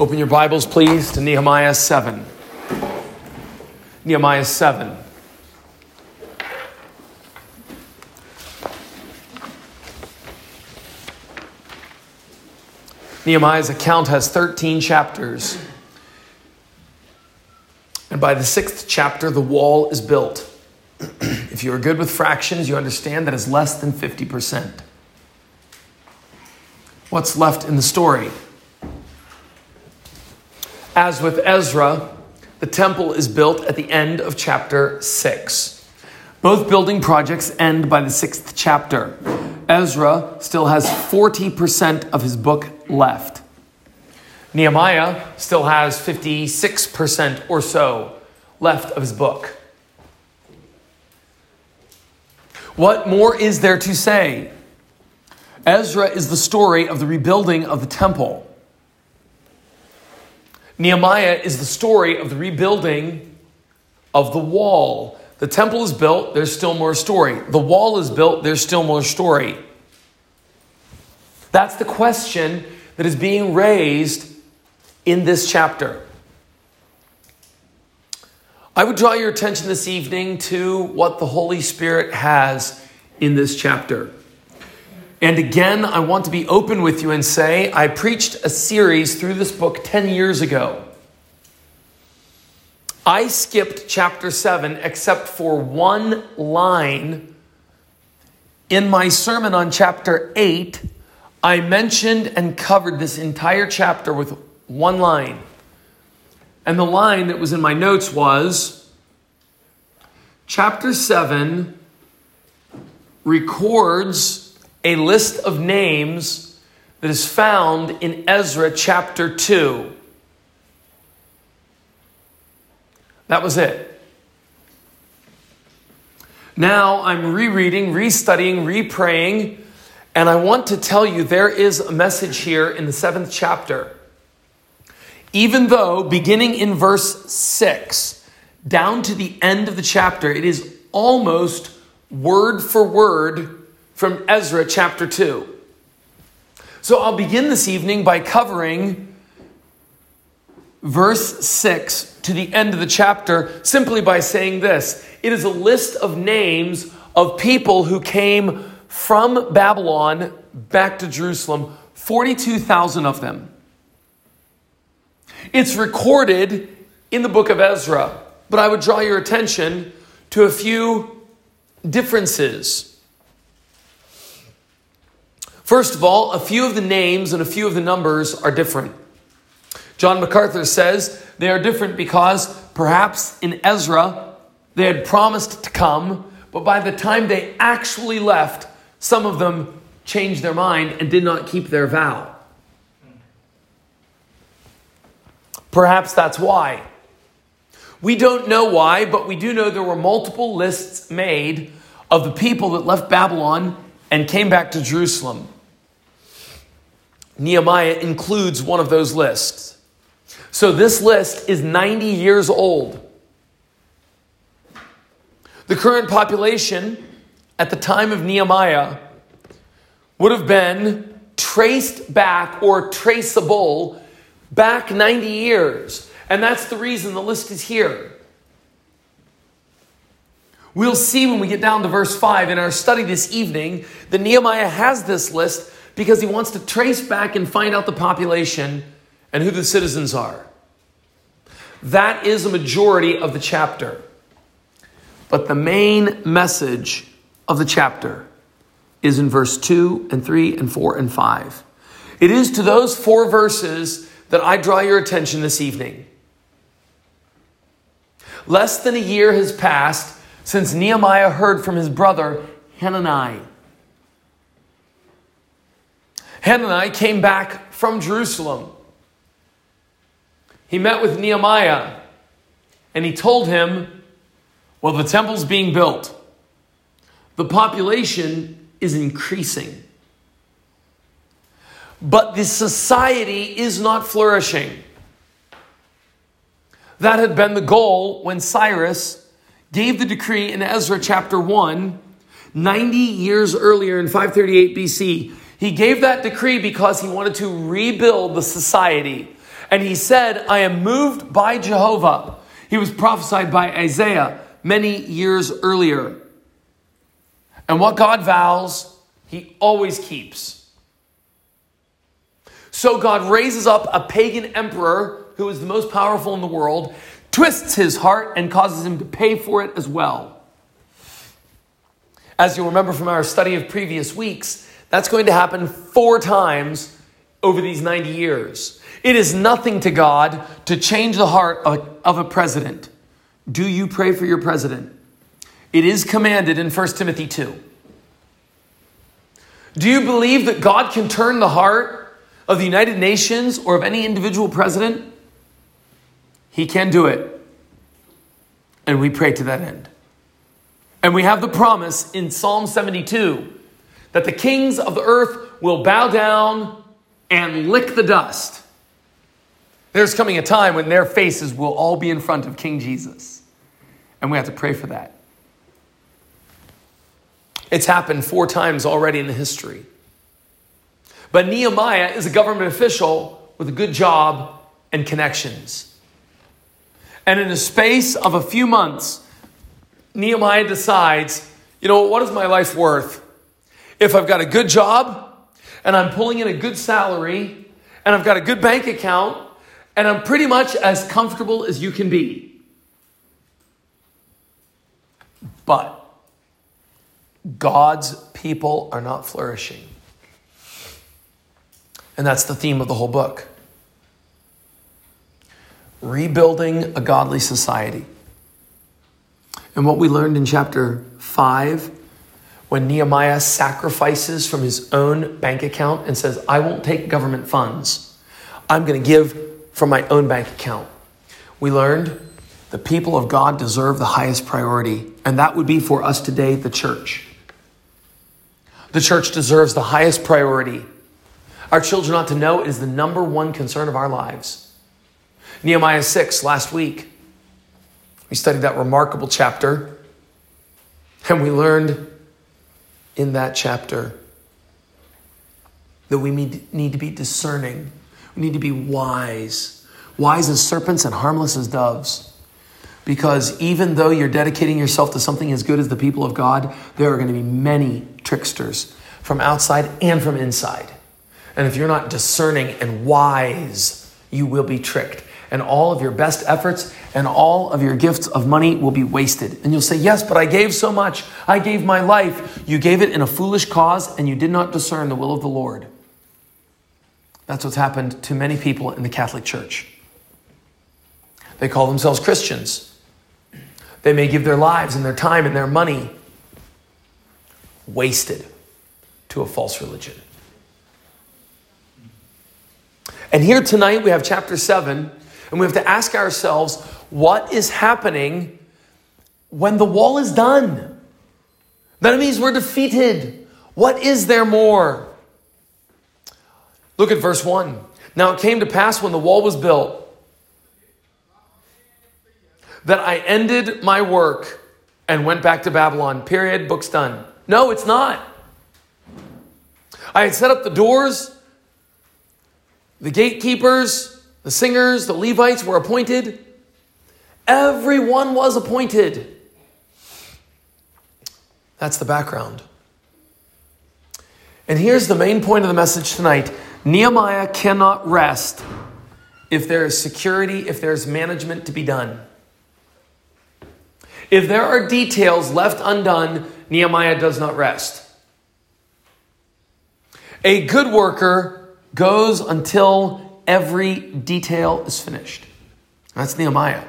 Open your Bibles, please, to Nehemiah 7. Nehemiah 7. Nehemiah's account has 13 chapters. And by the sixth chapter, the wall is built. if you are good with fractions, you understand that is less than 50%. What's left in the story? As with Ezra, the temple is built at the end of chapter 6. Both building projects end by the sixth chapter. Ezra still has 40% of his book left. Nehemiah still has 56% or so left of his book. What more is there to say? Ezra is the story of the rebuilding of the temple. Nehemiah is the story of the rebuilding of the wall. The temple is built, there's still more story. The wall is built, there's still more story. That's the question that is being raised in this chapter. I would draw your attention this evening to what the Holy Spirit has in this chapter. And again, I want to be open with you and say I preached a series through this book 10 years ago. I skipped chapter 7 except for one line in my sermon on chapter 8. I mentioned and covered this entire chapter with one line. And the line that was in my notes was chapter 7 records a list of names that is found in Ezra chapter 2. That was it. Now I'm rereading, restudying, repraying, and I want to tell you there is a message here in the seventh chapter. Even though, beginning in verse 6, down to the end of the chapter, it is almost word for word from Ezra chapter 2. So I'll begin this evening by covering verse 6 to the end of the chapter simply by saying this it is a list of names of people who came from Babylon back to Jerusalem, 42,000 of them. It's recorded in the book of Ezra, but I would draw your attention to a few differences. First of all, a few of the names and a few of the numbers are different. John MacArthur says they are different because perhaps in Ezra they had promised to come, but by the time they actually left, some of them changed their mind and did not keep their vow. Perhaps that's why. We don't know why, but we do know there were multiple lists made of the people that left Babylon and came back to Jerusalem. Nehemiah includes one of those lists. So this list is 90 years old. The current population at the time of Nehemiah would have been traced back or traceable back 90 years. And that's the reason the list is here. We'll see when we get down to verse 5 in our study this evening that Nehemiah has this list because he wants to trace back and find out the population and who the citizens are. That is a majority of the chapter. But the main message of the chapter is in verse 2 and 3 and 4 and 5. It is to those four verses that I draw your attention this evening. Less than a year has passed since Nehemiah heard from his brother Hanani. Hanani came back from Jerusalem. He met with Nehemiah and he told him, Well, the temple's being built, the population is increasing, but the society is not flourishing. That had been the goal when Cyrus gave the decree in Ezra chapter 1, 90 years earlier in 538 BC he gave that decree because he wanted to rebuild the society. And he said, I am moved by Jehovah. He was prophesied by Isaiah many years earlier. And what God vows, he always keeps. So God raises up a pagan emperor who is the most powerful in the world, twists his heart, and causes him to pay for it as well. As you'll remember from our study of previous weeks, that's going to happen four times over these 90 years. It is nothing to God to change the heart of a president. Do you pray for your president? It is commanded in 1 Timothy 2. Do you believe that God can turn the heart of the United Nations or of any individual president? He can do it. And we pray to that end. And we have the promise in Psalm 72 that the kings of the earth will bow down and lick the dust. There's coming a time when their faces will all be in front of King Jesus. And we have to pray for that. It's happened four times already in the history. But Nehemiah is a government official with a good job and connections. And in a space of a few months, Nehemiah decides, you know, what is my life worth? If I've got a good job and I'm pulling in a good salary and I've got a good bank account and I'm pretty much as comfortable as you can be. But God's people are not flourishing. And that's the theme of the whole book. Rebuilding a godly society. And what we learned in chapter 5 when Nehemiah sacrifices from his own bank account and says, I won't take government funds. I'm going to give from my own bank account. We learned the people of God deserve the highest priority, and that would be for us today, the church. The church deserves the highest priority. Our children ought to know it is the number one concern of our lives. Nehemiah 6, last week, we studied that remarkable chapter, and we learned in that chapter that we need to be discerning, we need to be wise, wise as serpents and harmless as doves. Because even though you're dedicating yourself to something as good as the people of God, there are going to be many tricksters from outside and from inside. And if you're not discerning and wise, you will be tricked. And all of your best efforts and all of your gifts of money will be wasted. And you'll say, Yes, but I gave so much. I gave my life. You gave it in a foolish cause and you did not discern the will of the Lord. That's what's happened to many people in the Catholic Church. They call themselves Christians. They may give their lives and their time and their money wasted to a false religion. And here tonight we have chapter 7, and we have to ask ourselves what is happening when the wall is done? That means we're defeated. What is there more? Look at verse 1. Now it came to pass when the wall was built that I ended my work and went back to Babylon. Period. Book's done. No, it's not. I had set up the doors, the gatekeepers, the singers, the Levites were appointed. Everyone was appointed. That's the background. And here's the main point of the message tonight Nehemiah cannot rest if there is security, if there's management to be done. If there are details left undone, Nehemiah does not rest. A good worker goes until every detail is finished. That's Nehemiah.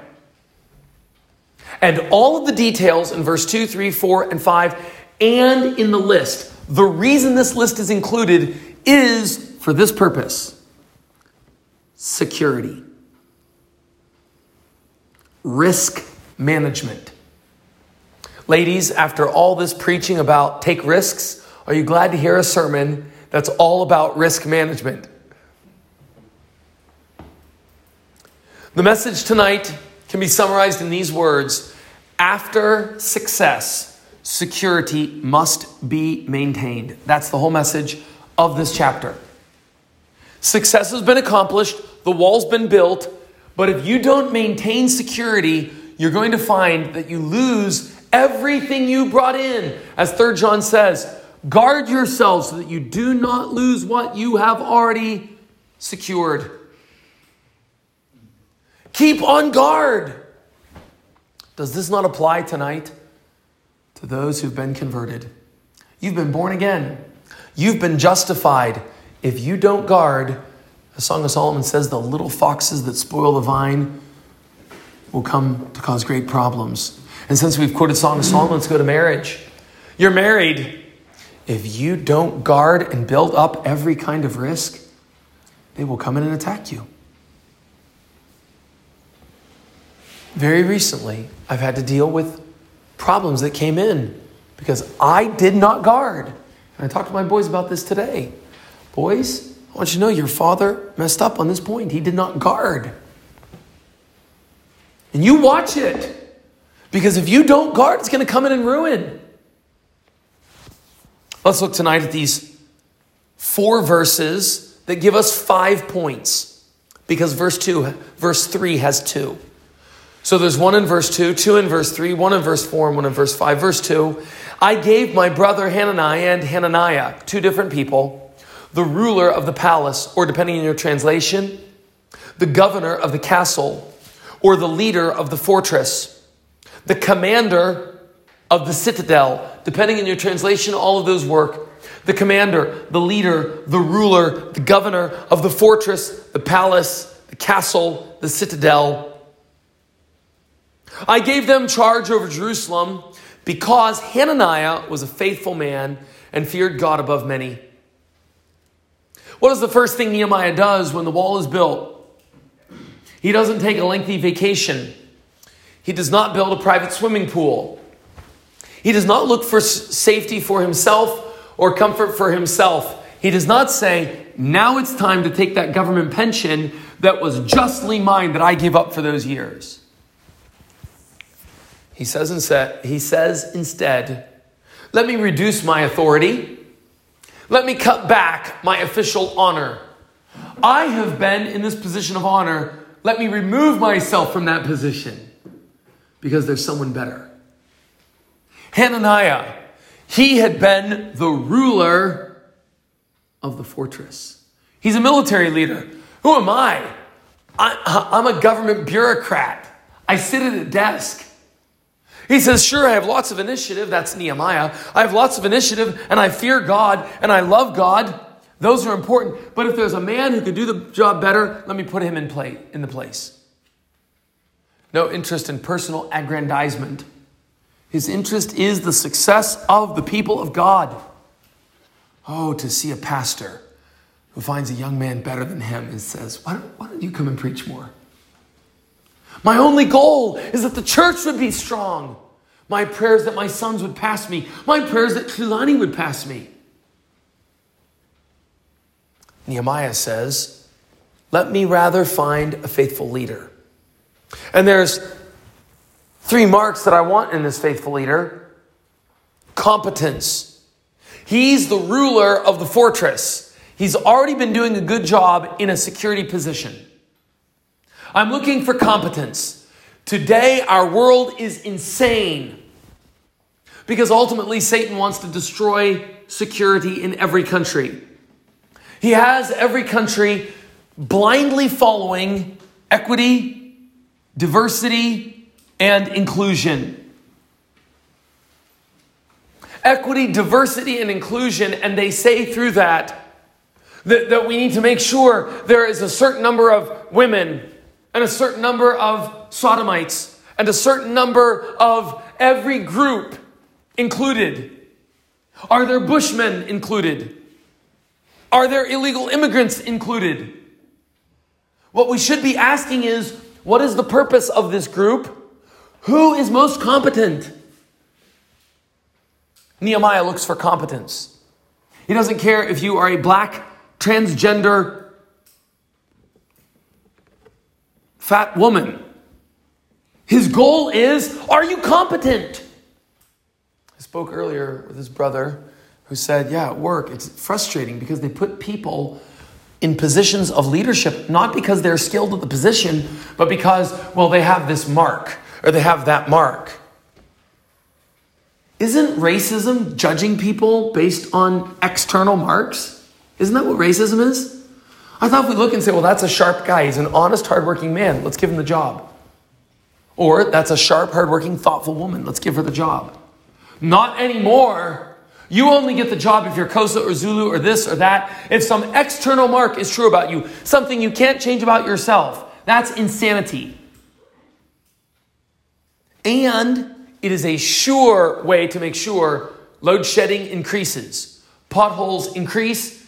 And all of the details in verse 2, 3, 4, and 5, and in the list, the reason this list is included is for this purpose security, risk management. Ladies, after all this preaching about take risks, are you glad to hear a sermon that's all about risk management? The message tonight can be summarized in these words After success, security must be maintained. That's the whole message of this chapter. Success has been accomplished, the wall's been built, but if you don't maintain security, you're going to find that you lose everything you brought in. As 3 John says, guard yourselves so that you do not lose what you have already secured. Keep on guard. Does this not apply tonight to those who've been converted? You've been born again. You've been justified. If you don't guard, the Song of Solomon says the little foxes that spoil the vine will come to cause great problems. And since we've quoted Song of Solomon, let's go to marriage. You're married. If you don't guard and build up every kind of risk, they will come in and attack you. Very recently, I've had to deal with problems that came in because I did not guard. And I talked to my boys about this today. Boys, I want you to know your father messed up on this point. He did not guard. And you watch it. Because if you don't guard, it's going to come in and ruin. Let's look tonight at these four verses that give us five points. Because verse 2, verse 3 has two. So there's one in verse 2, two in verse 3, one in verse 4, and one in verse 5. Verse 2 I gave my brother Hanani and Hananiah, two different people, the ruler of the palace, or depending on your translation, the governor of the castle, or the leader of the fortress, the commander of the citadel, depending on your translation, all of those work. The commander, the leader, the ruler, the governor of the fortress, the palace, the castle, the citadel, I gave them charge over Jerusalem because Hananiah was a faithful man and feared God above many. What is the first thing Nehemiah does when the wall is built? He doesn't take a lengthy vacation. He does not build a private swimming pool. He does not look for safety for himself or comfort for himself. He does not say, now it's time to take that government pension that was justly mine that I gave up for those years. He says instead, he says instead, let me reduce my authority. Let me cut back my official honor. I have been in this position of honor. Let me remove myself from that position because there's someone better. Hananiah, he had been the ruler of the fortress. He's a military leader. Who am I? I am a government bureaucrat. I sit at a desk. He says, Sure, I have lots of initiative. That's Nehemiah. I have lots of initiative and I fear God and I love God. Those are important. But if there's a man who can do the job better, let me put him in, play, in the place. No interest in personal aggrandizement. His interest is the success of the people of God. Oh, to see a pastor who finds a young man better than him and says, Why don't, why don't you come and preach more? My only goal is that the church would be strong. My prayer is that my sons would pass me. My prayer is that Trelawney would pass me. Nehemiah says, Let me rather find a faithful leader. And there's three marks that I want in this faithful leader competence. He's the ruler of the fortress. He's already been doing a good job in a security position. I'm looking for competence. Today, our world is insane because ultimately Satan wants to destroy security in every country. He has every country blindly following equity, diversity, and inclusion. Equity, diversity, and inclusion, and they say through that that, that we need to make sure there is a certain number of women and a certain number of sodomites and a certain number of every group included? Are there Bushmen included? Are there illegal immigrants included? What we should be asking is what is the purpose of this group? Who is most competent? Nehemiah looks for competence. He doesn't care if you are a black, transgender, fat woman. His goal is are you competent? I spoke earlier with his brother who said, Yeah, at work, it's frustrating because they put people in positions of leadership, not because they're skilled at the position, but because, well, they have this mark or they have that mark. Isn't racism judging people based on external marks? Isn't that what racism is? I thought if we look and say, well, that's a sharp guy, he's an honest, hardworking man, let's give him the job. Or that's a sharp, hardworking, thoughtful woman, let's give her the job. Not anymore. You only get the job if you're Xhosa or Zulu or this or that. If some external mark is true about you, something you can't change about yourself, that's insanity. And it is a sure way to make sure load shedding increases, potholes increase,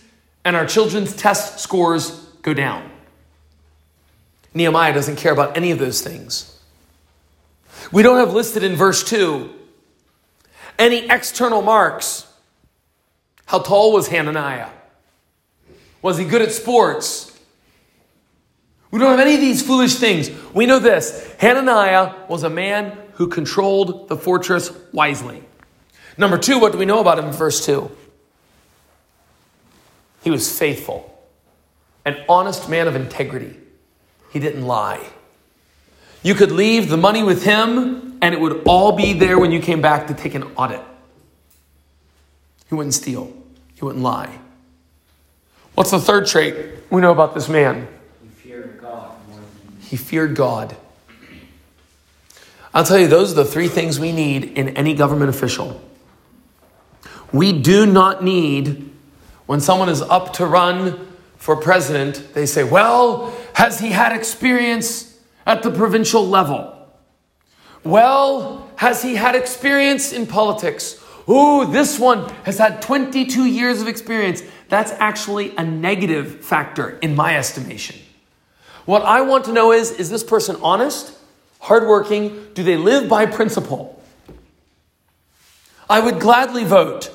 and our children's test scores go down. Nehemiah doesn't care about any of those things. We don't have listed in verse 2 any external marks. How tall was Hananiah? Was he good at sports? We don't have any of these foolish things. We know this Hananiah was a man who controlled the fortress wisely. Number two, what do we know about him in verse 2? He was faithful, an honest man of integrity. He didn't lie. You could leave the money with him, and it would all be there when you came back to take an audit. He wouldn't steal, he wouldn't lie. What's the third trait we know about this man? He feared God. He feared God. I'll tell you, those are the three things we need in any government official. We do not need, when someone is up to run for president, they say, Well, has he had experience at the provincial level? Well, has he had experience in politics? Ooh, this one has had 22 years of experience. That's actually a negative factor in my estimation. What I want to know is is this person honest, hardworking? Do they live by principle? I would gladly vote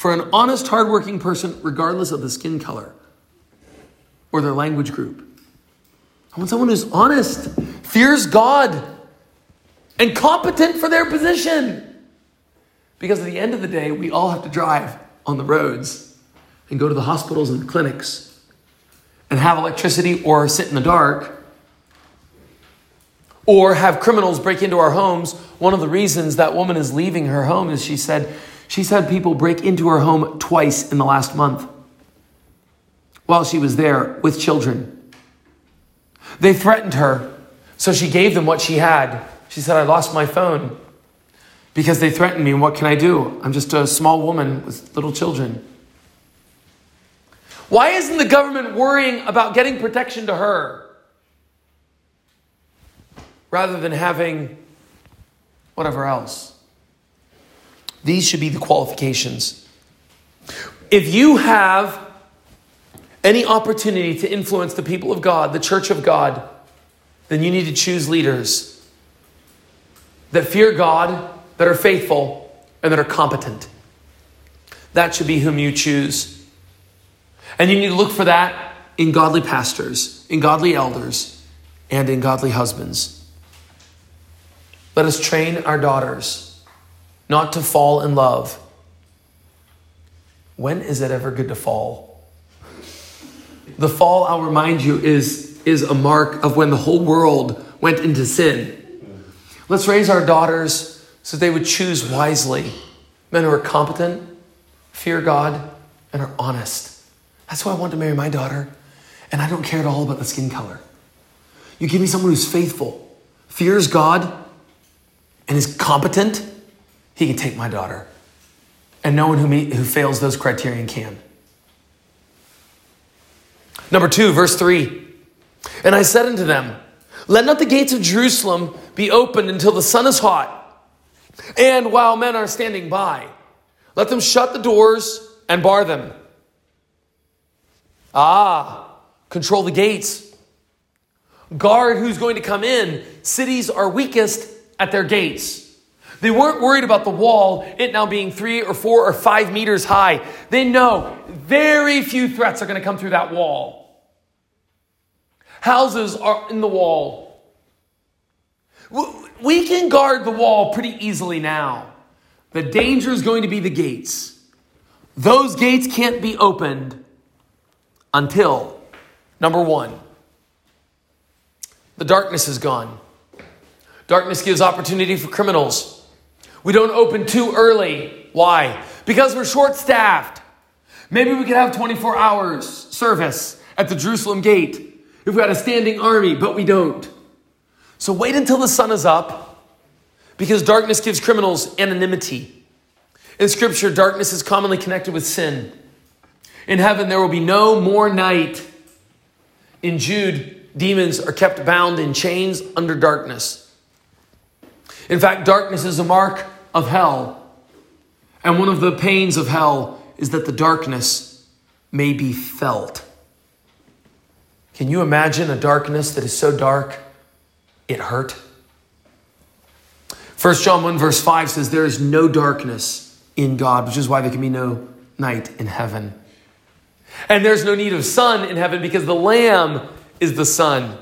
for an honest, hardworking person, regardless of the skin color or their language group. I want someone who's honest, fears God, and competent for their position. Because at the end of the day, we all have to drive on the roads and go to the hospitals and clinics and have electricity or sit in the dark or have criminals break into our homes. One of the reasons that woman is leaving her home is she said she's had people break into her home twice in the last month while she was there with children. They threatened her, so she gave them what she had. She said, I lost my phone because they threatened me. What can I do? I'm just a small woman with little children. Why isn't the government worrying about getting protection to her rather than having whatever else? These should be the qualifications. If you have any opportunity to influence the people of God, the church of God, then you need to choose leaders that fear God, that are faithful, and that are competent. That should be whom you choose. And you need to look for that in godly pastors, in godly elders, and in godly husbands. Let us train our daughters not to fall in love. When is it ever good to fall? The fall, I'll remind you, is, is a mark of when the whole world went into sin. Let's raise our daughters so they would choose wisely men who are competent, fear God, and are honest. That's why I want to marry my daughter, and I don't care at all about the skin color. You give me someone who's faithful, fears God, and is competent, he can take my daughter. And no one who, meet, who fails those criteria can. Number two, verse three. And I said unto them, Let not the gates of Jerusalem be opened until the sun is hot, and while men are standing by. Let them shut the doors and bar them. Ah, control the gates. Guard who's going to come in. Cities are weakest at their gates. They weren't worried about the wall, it now being three or four or five meters high. They know very few threats are going to come through that wall. Houses are in the wall. We can guard the wall pretty easily now. The danger is going to be the gates. Those gates can't be opened until, number one, the darkness is gone. Darkness gives opportunity for criminals. We don't open too early. Why? Because we're short staffed. Maybe we could have 24 hours service at the Jerusalem gate if we had a standing army, but we don't. So wait until the sun is up because darkness gives criminals anonymity. In Scripture, darkness is commonly connected with sin. In heaven, there will be no more night. In Jude, demons are kept bound in chains under darkness. In fact, darkness is a mark of hell. And one of the pains of hell is that the darkness may be felt. Can you imagine a darkness that is so dark it hurt? 1 John 1 verse 5 says, There is no darkness in God, which is why there can be no night in heaven. And there's no need of sun in heaven because the Lamb is the sun.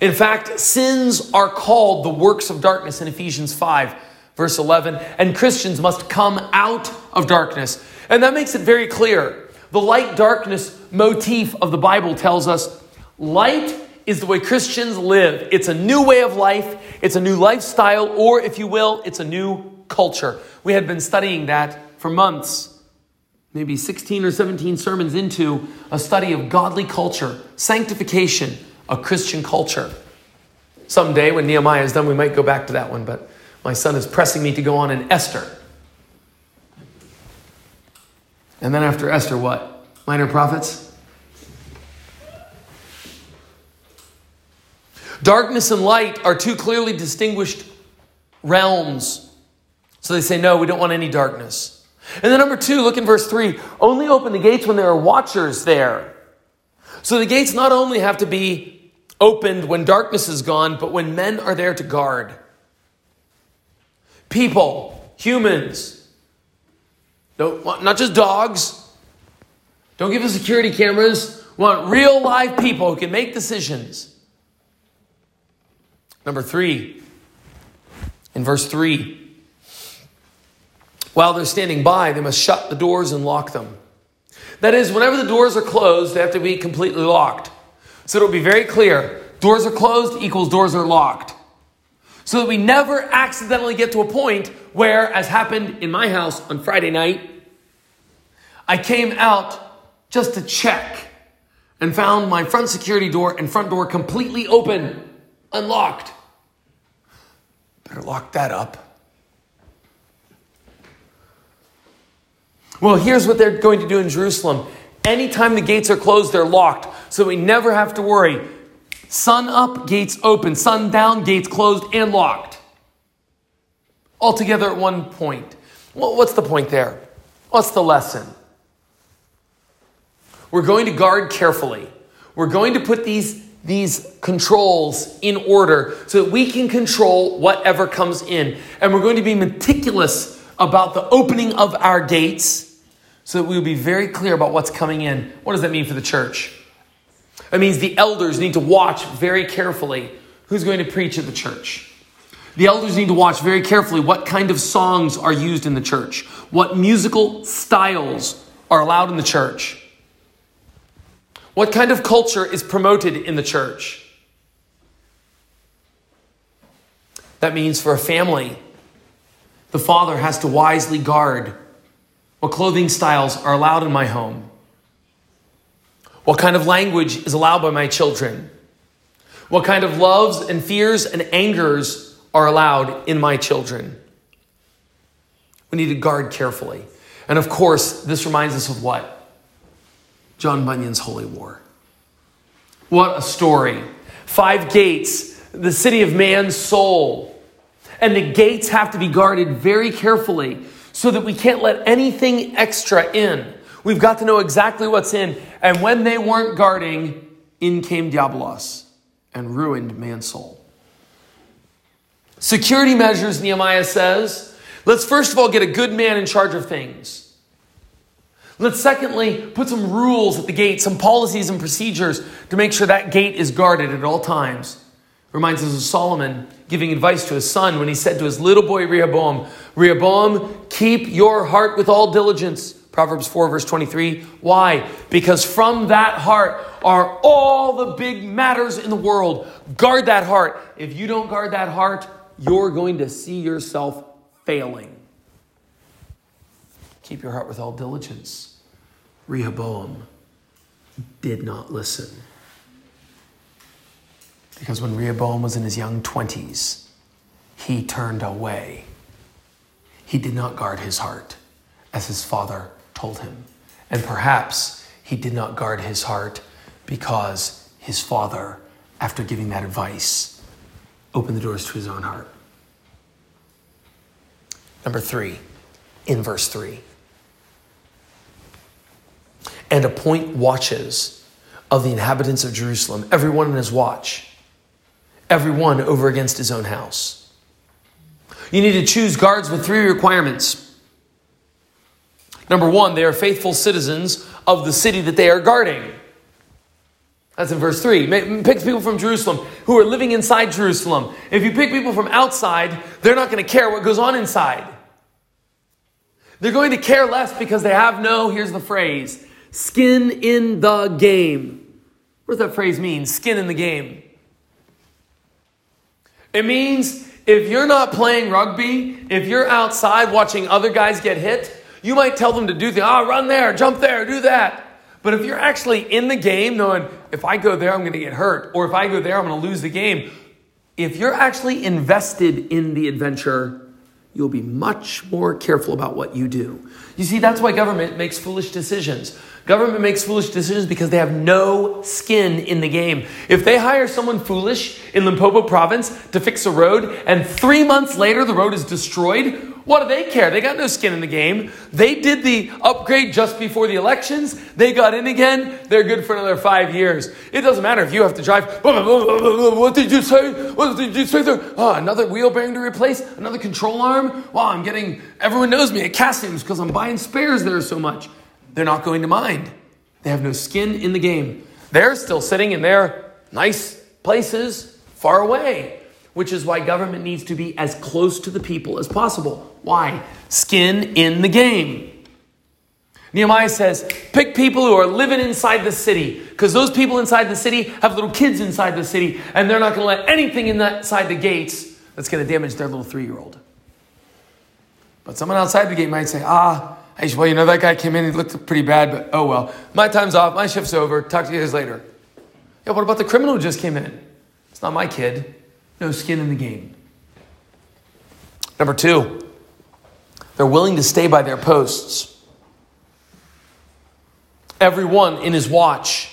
In fact, sins are called the works of darkness in Ephesians 5, verse 11, and Christians must come out of darkness. And that makes it very clear. The light darkness motif of the Bible tells us light is the way Christians live. It's a new way of life, it's a new lifestyle, or if you will, it's a new culture. We had been studying that for months maybe 16 or 17 sermons into a study of godly culture, sanctification, a Christian culture. Someday, when Nehemiah is done, we might go back to that one, but my son is pressing me to go on in Esther. And then after Esther, what? Minor prophets? Darkness and light are two clearly distinguished realms. So they say, no, we don't want any darkness. And then number two, look in verse three. Only open the gates when there are watchers there. So the gates not only have to be opened when darkness is gone, but when men are there to guard. People, humans, don't not just dogs. Don't give us security cameras. Want real live people who can make decisions. Number three, in verse three, while they're standing by, they must shut the doors and lock them. That is, whenever the doors are closed, they have to be completely locked. So it'll be very clear doors are closed equals doors are locked. So that we never accidentally get to a point where, as happened in my house on Friday night, I came out just to check and found my front security door and front door completely open, unlocked. Better lock that up. Well, here's what they're going to do in Jerusalem. Anytime the gates are closed, they're locked. So we never have to worry. Sun up, gates open. Sun down, gates closed and locked. All together at one point. What's the point there? What's the lesson? We're going to guard carefully. We're going to put these, these controls in order so that we can control whatever comes in. And we're going to be meticulous about the opening of our gates so that we will be very clear about what's coming in. What does that mean for the church? It means the elders need to watch very carefully who's going to preach at the church. The elders need to watch very carefully what kind of songs are used in the church, what musical styles are allowed in the church, what kind of culture is promoted in the church. That means for a family, the father has to wisely guard what clothing styles are allowed in my home? What kind of language is allowed by my children? What kind of loves and fears and angers are allowed in my children? We need to guard carefully. And of course, this reminds us of what? John Bunyan's Holy War. What a story. Five gates, the city of Mansoul. And the gates have to be guarded very carefully so that we can't let anything extra in. We've got to know exactly what's in. And when they weren't guarding, in came Diabolus and ruined Mansoul. Security measures, Nehemiah says. Let's first of all get a good man in charge of things. Let's secondly put some rules at the gate, some policies and procedures to make sure that gate is guarded at all times. Reminds us of Solomon giving advice to his son when he said to his little boy Rehoboam, Rehoboam, keep your heart with all diligence Proverbs 4, verse 23. Why? Because from that heart are all the big matters in the world. Guard that heart. If you don't guard that heart, you're going to see yourself failing. Keep your heart with all diligence. Rehoboam did not listen. Because when Rehoboam was in his young 20s, he turned away. He did not guard his heart as his father told him. And perhaps he did not guard his heart because his father, after giving that advice, opened the doors to his own heart. Number three, in verse three. And appoint watches of the inhabitants of Jerusalem, everyone in his watch, everyone over against his own house. You need to choose guards with three requirements. Number one, they are faithful citizens of the city that they are guarding. That's in verse 3. Pick people from Jerusalem who are living inside Jerusalem. If you pick people from outside, they're not going to care what goes on inside. They're going to care less because they have no, here's the phrase, skin in the game. What does that phrase mean? Skin in the game. It means if you're not playing rugby, if you're outside watching other guys get hit, you might tell them to do the, ah, oh, run there, jump there, do that. But if you're actually in the game, knowing if I go there, I'm going to get hurt, or if I go there, I'm going to lose the game, if you're actually invested in the adventure, you'll be much more careful about what you do. You see, that's why government makes foolish decisions. Government makes foolish decisions because they have no skin in the game. If they hire someone foolish in Limpopo province to fix a road and three months later the road is destroyed, what do they care? They got no skin in the game. They did the upgrade just before the elections. They got in again. They're good for another five years. It doesn't matter if you have to drive. What did you say? What did you say there? Oh, another wheel bearing to replace? Another control arm? Wow, I'm getting, everyone knows me at castings because I'm buying spares there so much. They're not going to mind. They have no skin in the game. They're still sitting in their nice places far away which is why government needs to be as close to the people as possible. Why? Skin in the game. Nehemiah says, pick people who are living inside the city, because those people inside the city have little kids inside the city, and they're not going to let anything inside the gates that's going to damage their little three year old. But someone outside the gate might say, ah, hey, well, you know, that guy came in, he looked pretty bad, but oh well. My time's off, my shift's over, talk to you guys later. Yeah, what about the criminal who just came in? It's not my kid no skin in the game. Number two, they're willing to stay by their posts. Everyone in his watch.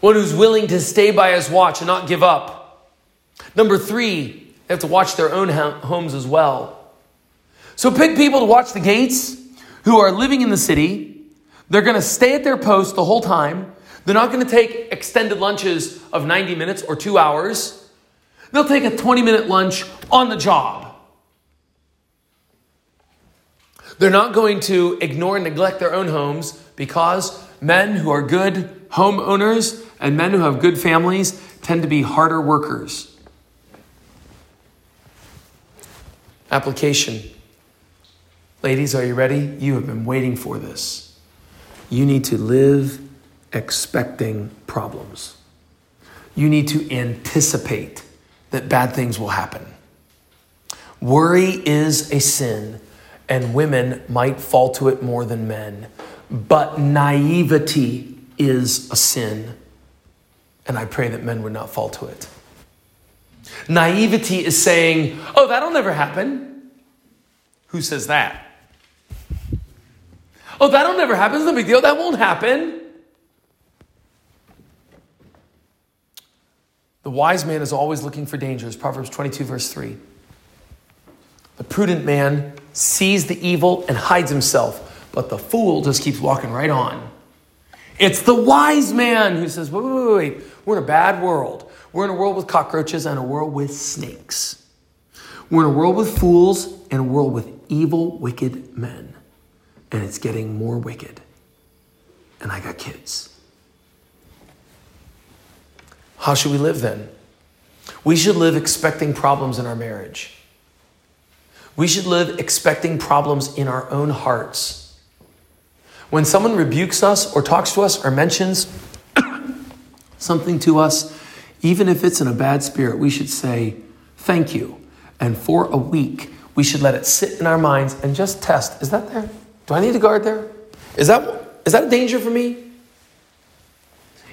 One who's willing to stay by his watch and not give up. Number three, they have to watch their own homes as well. So pick people to watch the gates who are living in the city. They're going to stay at their post the whole time. They're not going to take extended lunches of 90 minutes or two hours. They'll take a 20 minute lunch on the job. They're not going to ignore and neglect their own homes because men who are good homeowners and men who have good families tend to be harder workers. Application. Ladies, are you ready? You have been waiting for this. You need to live expecting problems. You need to anticipate that bad things will happen. Worry is a sin, and women might fall to it more than men. But naivety is a sin, and I pray that men would not fall to it. Naivety is saying, Oh, that'll never happen. Who says that? Oh, that'll never happen. It's no big deal. That won't happen. The wise man is always looking for dangers. Proverbs 22, verse 3. The prudent man sees the evil and hides himself, but the fool just keeps walking right on. It's the wise man who says, wait, wait, wait, wait. We're in a bad world. We're in a world with cockroaches and a world with snakes. We're in a world with fools and a world with evil, wicked men. And it's getting more wicked. And I got kids. How should we live then? We should live expecting problems in our marriage. We should live expecting problems in our own hearts. When someone rebukes us or talks to us or mentions something to us, even if it's in a bad spirit, we should say, Thank you. And for a week, we should let it sit in our minds and just test is that there? Do I need to guard there? Is that, is that a danger for me?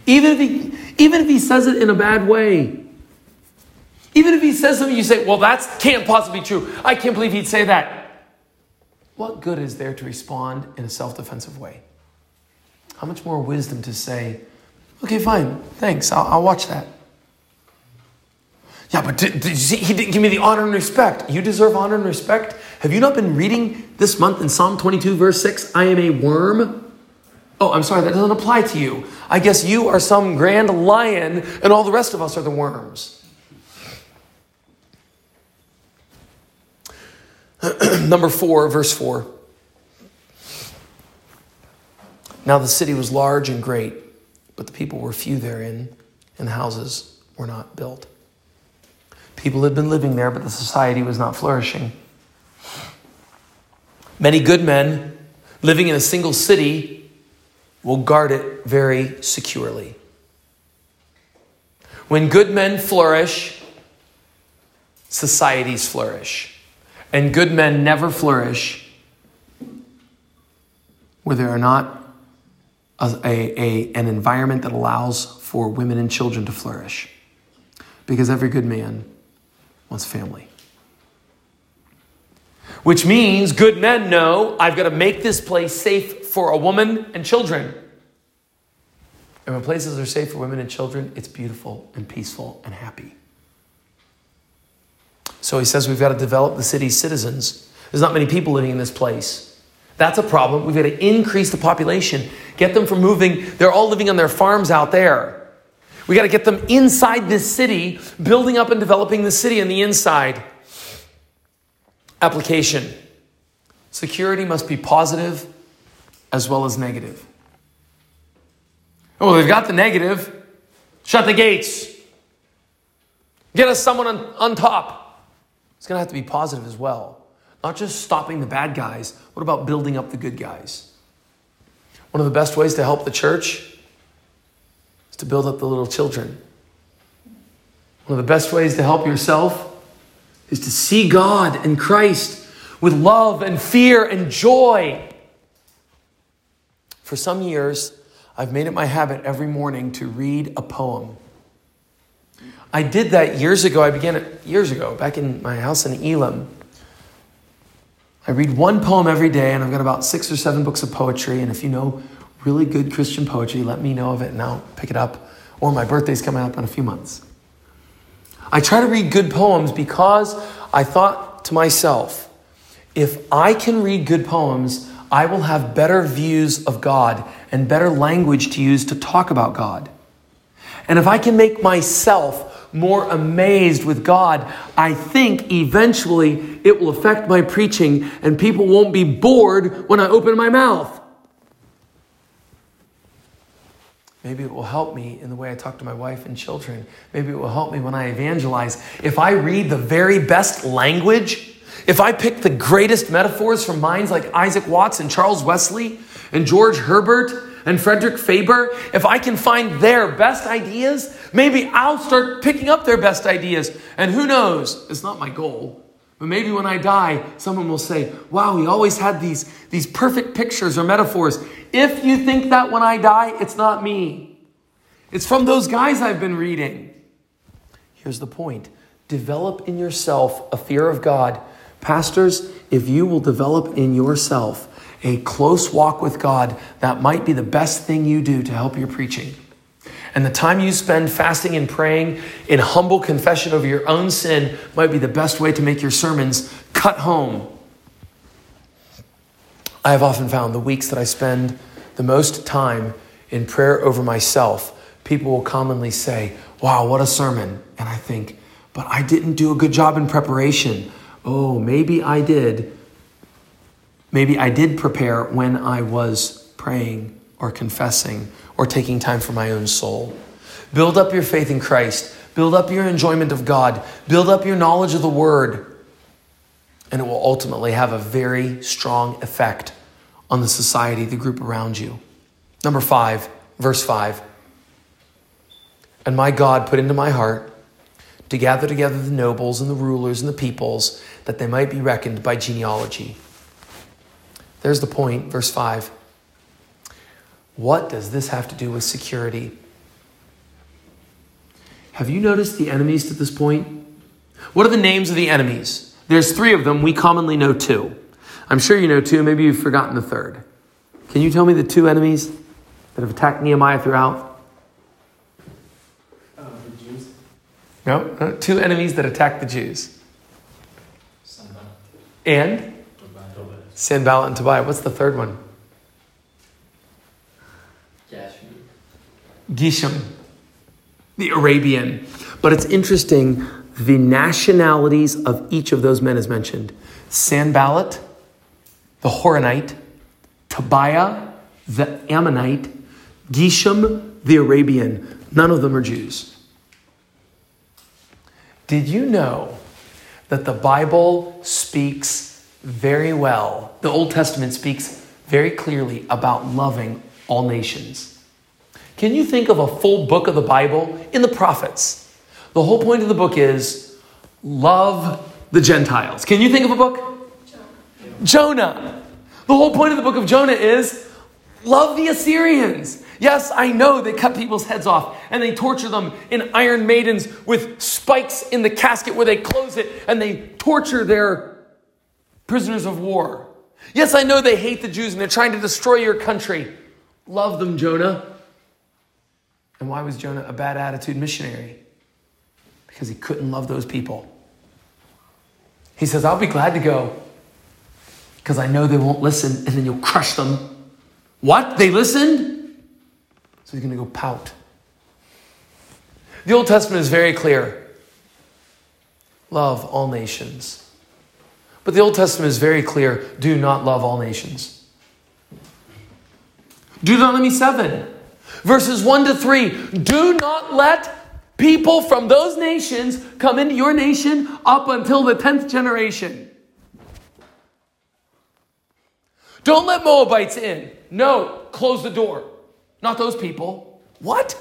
Even if, he, even if he says it in a bad way, even if he says something you say, well, that can't possibly be true. I can't believe he'd say that. What good is there to respond in a self defensive way? How much more wisdom to say, okay, fine, thanks, I'll, I'll watch that. Yeah, but did, did see, he didn't give me the honor and respect. You deserve honor and respect. Have you not been reading this month in Psalm 22, verse 6? I am a worm. Oh, I'm sorry, that doesn't apply to you. I guess you are some grand lion, and all the rest of us are the worms. Number four, verse four. Now the city was large and great, but the people were few therein, and the houses were not built. People had been living there, but the society was not flourishing. Many good men living in a single city will guard it very securely. When good men flourish, societies flourish. And good men never flourish where there are not a, a, an environment that allows for women and children to flourish. Because every good man wants family. Which means good men know I've got to make this place safe for a woman and children. And when places are safe for women and children, it's beautiful and peaceful and happy. So he says we've got to develop the city's citizens. There's not many people living in this place. That's a problem. We've got to increase the population, get them from moving. They're all living on their farms out there. We got to get them inside this city, building up and developing the city on the inside. Application security must be positive as well as negative. Oh, they've got the negative. Shut the gates. Get us someone on, on top. It's going to have to be positive as well. Not just stopping the bad guys. What about building up the good guys? One of the best ways to help the church is to build up the little children. One of the best ways to help yourself is to see God and Christ with love and fear and joy. For some years, I've made it my habit every morning to read a poem. I did that years ago. I began it years ago, back in my house in Elam. I read one poem every day, and I've got about six or seven books of poetry. And if you know really good Christian poetry, let me know of it and I'll pick it up. Or my birthday's coming up in a few months. I try to read good poems because I thought to myself, if I can read good poems, I will have better views of God and better language to use to talk about God. And if I can make myself more amazed with God, I think eventually it will affect my preaching and people won't be bored when I open my mouth. Maybe it will help me in the way I talk to my wife and children. Maybe it will help me when I evangelize. If I read the very best language, if I pick the greatest metaphors from minds like Isaac Watts and Charles Wesley and George Herbert and Frederick Faber, if I can find their best ideas, maybe I'll start picking up their best ideas. And who knows? It's not my goal. But maybe when I die, someone will say, Wow, he always had these, these perfect pictures or metaphors. If you think that when I die, it's not me. It's from those guys I've been reading. Here's the point develop in yourself a fear of God. Pastors, if you will develop in yourself a close walk with God, that might be the best thing you do to help your preaching. And the time you spend fasting and praying in humble confession over your own sin might be the best way to make your sermons cut home. I have often found the weeks that I spend the most time in prayer over myself, people will commonly say, Wow, what a sermon. And I think, But I didn't do a good job in preparation. Oh, maybe I did. Maybe I did prepare when I was praying or confessing or taking time for my own soul. Build up your faith in Christ. Build up your enjoyment of God. Build up your knowledge of the Word. And it will ultimately have a very strong effect on the society, the group around you. Number five, verse five. And my God put into my heart to gather together the nobles and the rulers and the peoples, that they might be reckoned by genealogy. There's the point, verse 5. What does this have to do with security? Have you noticed the enemies to this point? What are the names of the enemies? There's three of them. We commonly know two. I'm sure you know two. Maybe you've forgotten the third. Can you tell me the two enemies that have attacked Nehemiah throughout? Uh, the Jews. No, no, two enemies that attacked the Jews. Sanballat. And. Sanballat and Tobiah. What's the third one? Geshem, the Arabian. But it's interesting, the nationalities of each of those men is mentioned. Sanballat, the Horonite, Tobiah, the Ammonite, Geshem, the Arabian. None of them are Jews. Did you know that the Bible speaks very well, the Old Testament speaks very clearly about loving all nations? Can you think of a full book of the Bible in the prophets? The whole point of the book is love the Gentiles. Can you think of a book? Jonah. Jonah. The whole point of the book of Jonah is love the Assyrians. Yes, I know they cut people's heads off and they torture them in iron maidens with spikes in the casket where they close it and they torture their prisoners of war. Yes, I know they hate the Jews and they're trying to destroy your country. Love them, Jonah. And why was Jonah a bad attitude missionary? Because he couldn't love those people. He says, I'll be glad to go because I know they won't listen and then you'll crush them. What? They listened? So he's going to go pout. The Old Testament is very clear love all nations. But the Old Testament is very clear do not love all nations. Deuteronomy 7, verses 1 to 3. Do not let people from those nations come into your nation up until the 10th generation. Don't let Moabites in. No, close the door. Not those people. What?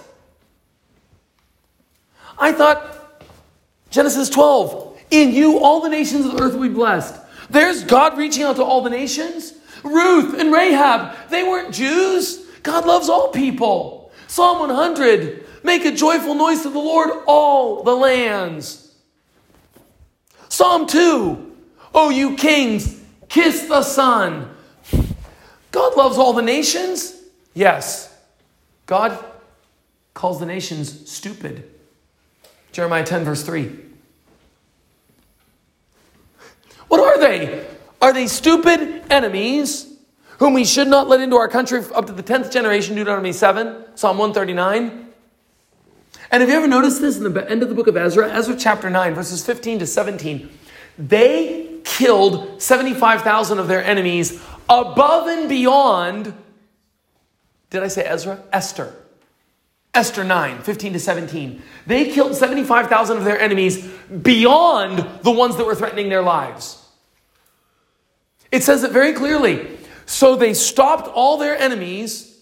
I thought Genesis 12, in you all the nations of the earth will be blessed. There's God reaching out to all the nations. Ruth and Rahab, they weren't Jews. God loves all people. Psalm 100, make a joyful noise to the Lord, all the lands. Psalm 2, oh you kings, kiss the Son. God loves all the nations. Yes. God calls the nations stupid. Jeremiah 10, verse 3. What are they? Are they stupid enemies whom we should not let into our country up to the 10th generation, Deuteronomy 7, Psalm 139? And have you ever noticed this in the end of the book of Ezra? Ezra chapter 9, verses 15 to 17. They killed 75,000 of their enemies above and beyond did I say Ezra? Esther. Esther 9, 15 to 17. They killed 75,000 of their enemies beyond the ones that were threatening their lives. It says it very clearly. So they stopped all their enemies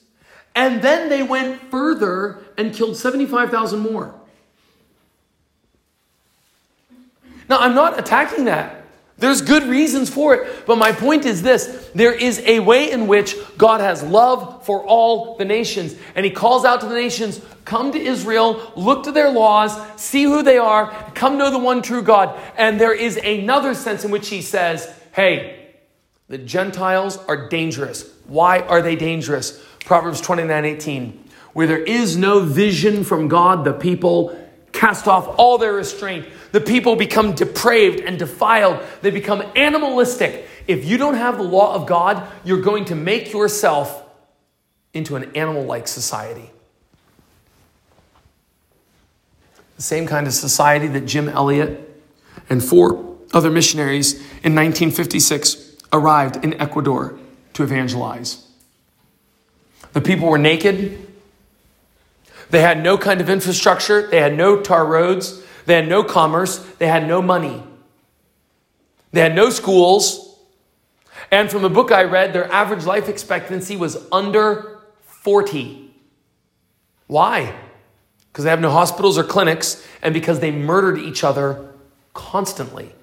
and then they went further and killed 75,000 more. Now, I'm not attacking that. There's good reasons for it. But my point is this there is a way in which God has love for all the nations. And He calls out to the nations come to Israel, look to their laws, see who they are, come know the one true God. And there is another sense in which He says, hey, the Gentiles are dangerous. Why are they dangerous? Proverbs 29 18. Where there is no vision from God, the people cast off all their restraint. The people become depraved and defiled. They become animalistic. If you don't have the law of God, you're going to make yourself into an animal like society. The same kind of society that Jim Elliot and four other missionaries in 1956 arrived in Ecuador to evangelize. The people were naked, they had no kind of infrastructure, they had no tar roads, they had no commerce, they had no money, they had no schools, And from a book I read, their average life expectancy was under 40. Why? Because they have no hospitals or clinics, and because they murdered each other constantly.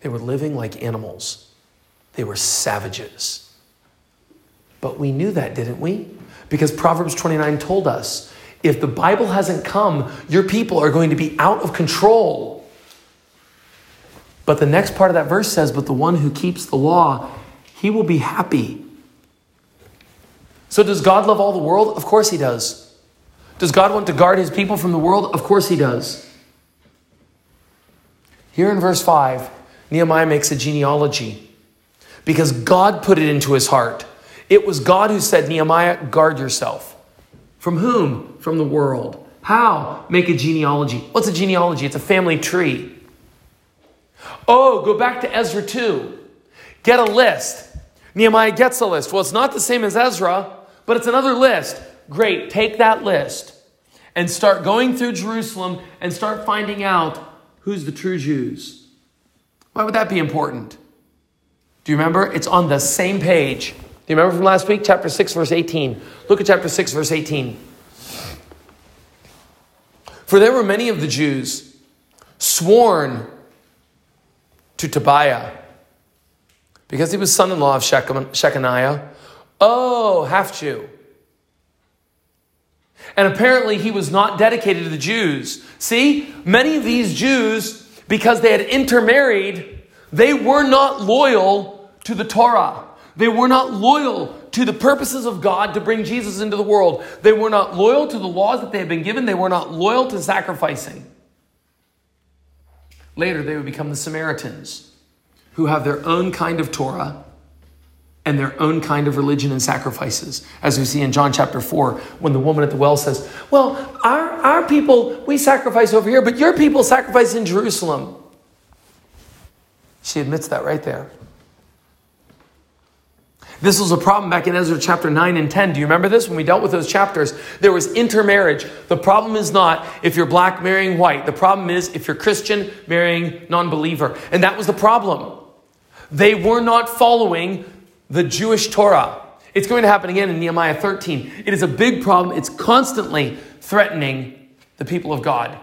They were living like animals, they were savages. But we knew that, didn't we? Because Proverbs 29 told us if the Bible hasn't come, your people are going to be out of control. But the next part of that verse says, But the one who keeps the law, he will be happy. So, does God love all the world? Of course he does. Does God want to guard his people from the world? Of course he does. Here in verse 5, Nehemiah makes a genealogy because God put it into his heart. It was God who said, Nehemiah, guard yourself. From whom? From the world. How? Make a genealogy. What's a genealogy? It's a family tree. Oh, go back to Ezra 2. Get a list. Nehemiah gets a list. Well, it's not the same as Ezra, but it's another list. Great. Take that list and start going through Jerusalem and start finding out who's the true Jews. Why would that be important? Do you remember? It's on the same page. Do you remember from last week? Chapter 6, verse 18. Look at chapter 6, verse 18. For there were many of the Jews sworn to Tobiah because he was son in law of Shechaniah. Oh, half Jew. And apparently he was not dedicated to the Jews. See, many of these Jews, because they had intermarried, they were not loyal to the Torah. They were not loyal to the purposes of God to bring Jesus into the world. They were not loyal to the laws that they had been given. They were not loyal to sacrificing. Later, they would become the Samaritans, who have their own kind of Torah and their own kind of religion and sacrifices. As we see in John chapter 4, when the woman at the well says, Well, our, our people, we sacrifice over here, but your people sacrifice in Jerusalem. She admits that right there. This was a problem back in Ezra chapter 9 and 10. Do you remember this? When we dealt with those chapters, there was intermarriage. The problem is not if you're black marrying white. The problem is if you're Christian marrying non believer. And that was the problem. They were not following the Jewish Torah. It's going to happen again in Nehemiah 13. It is a big problem. It's constantly threatening the people of God.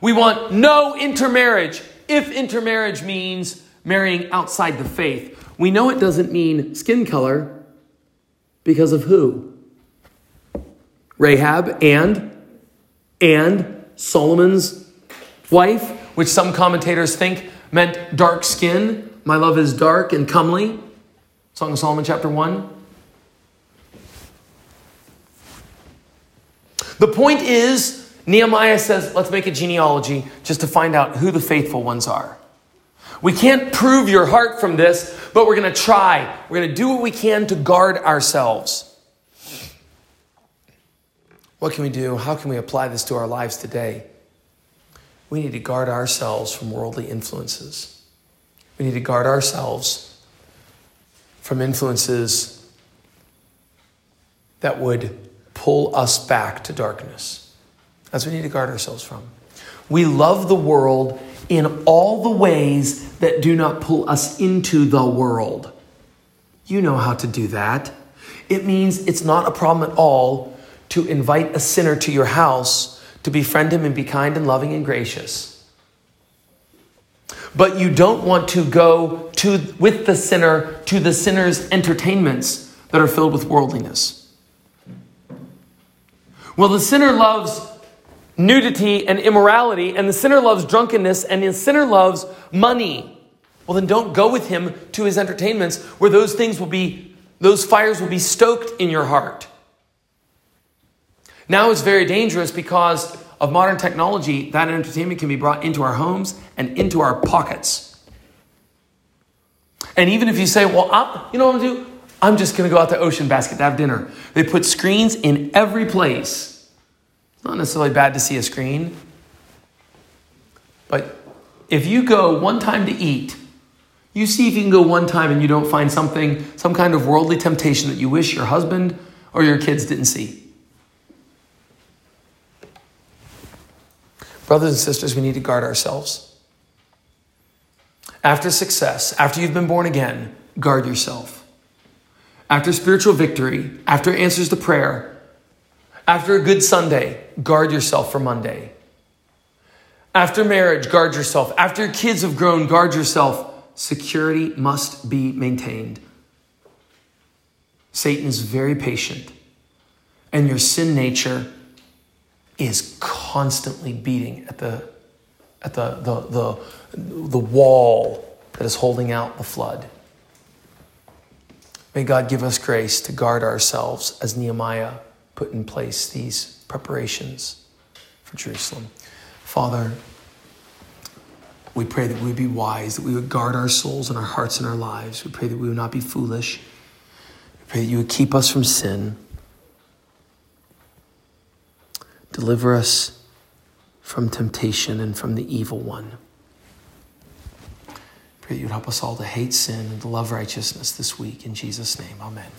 We want no intermarriage if intermarriage means marrying outside the faith. We know it doesn't mean skin color because of who? Rahab and and Solomon's wife, which some commentators think meant dark skin. My love is dark and comely. Song of Solomon chapter 1. The point is, Nehemiah says, let's make a genealogy just to find out who the faithful ones are. We can't prove your heart from this, but we're going to try. We're going to do what we can to guard ourselves. What can we do? How can we apply this to our lives today? We need to guard ourselves from worldly influences. We need to guard ourselves from influences that would pull us back to darkness. That's what we need to guard ourselves from. We love the world in all the ways that do not pull us into the world. You know how to do that. It means it's not a problem at all to invite a sinner to your house to befriend him and be kind and loving and gracious. But you don't want to go to, with the sinner to the sinner's entertainments that are filled with worldliness. Well, the sinner loves nudity and immorality, and the sinner loves drunkenness, and the sinner loves money. Well, then don't go with him to his entertainments where those things will be, those fires will be stoked in your heart. Now it's very dangerous because of modern technology, that entertainment can be brought into our homes and into our pockets. And even if you say, well, I'm, you know what I'm going to do? I'm just going to go out to Ocean Basket to have dinner. They put screens in every place It's not necessarily bad to see a screen. But if you go one time to eat, you see if you can go one time and you don't find something, some kind of worldly temptation that you wish your husband or your kids didn't see. Brothers and sisters, we need to guard ourselves. after success, after you've been born again, guard yourself. After spiritual victory, after answers to prayer, after a good Sunday, guard yourself for Monday. After marriage, guard yourself. After your kids have grown, guard yourself. Security must be maintained. Satan is very patient, and your sin nature is constantly beating at the at the, the, the, the wall that is holding out the flood. May God give us grace to guard ourselves as Nehemiah put in place these preparations for Jerusalem. Father, we pray that we would be wise, that we would guard our souls and our hearts and our lives. We pray that we would not be foolish. We pray that you would keep us from sin. Deliver us from temptation and from the evil one. Pray that you would help us all to hate sin and to love righteousness this week. In Jesus' name, amen.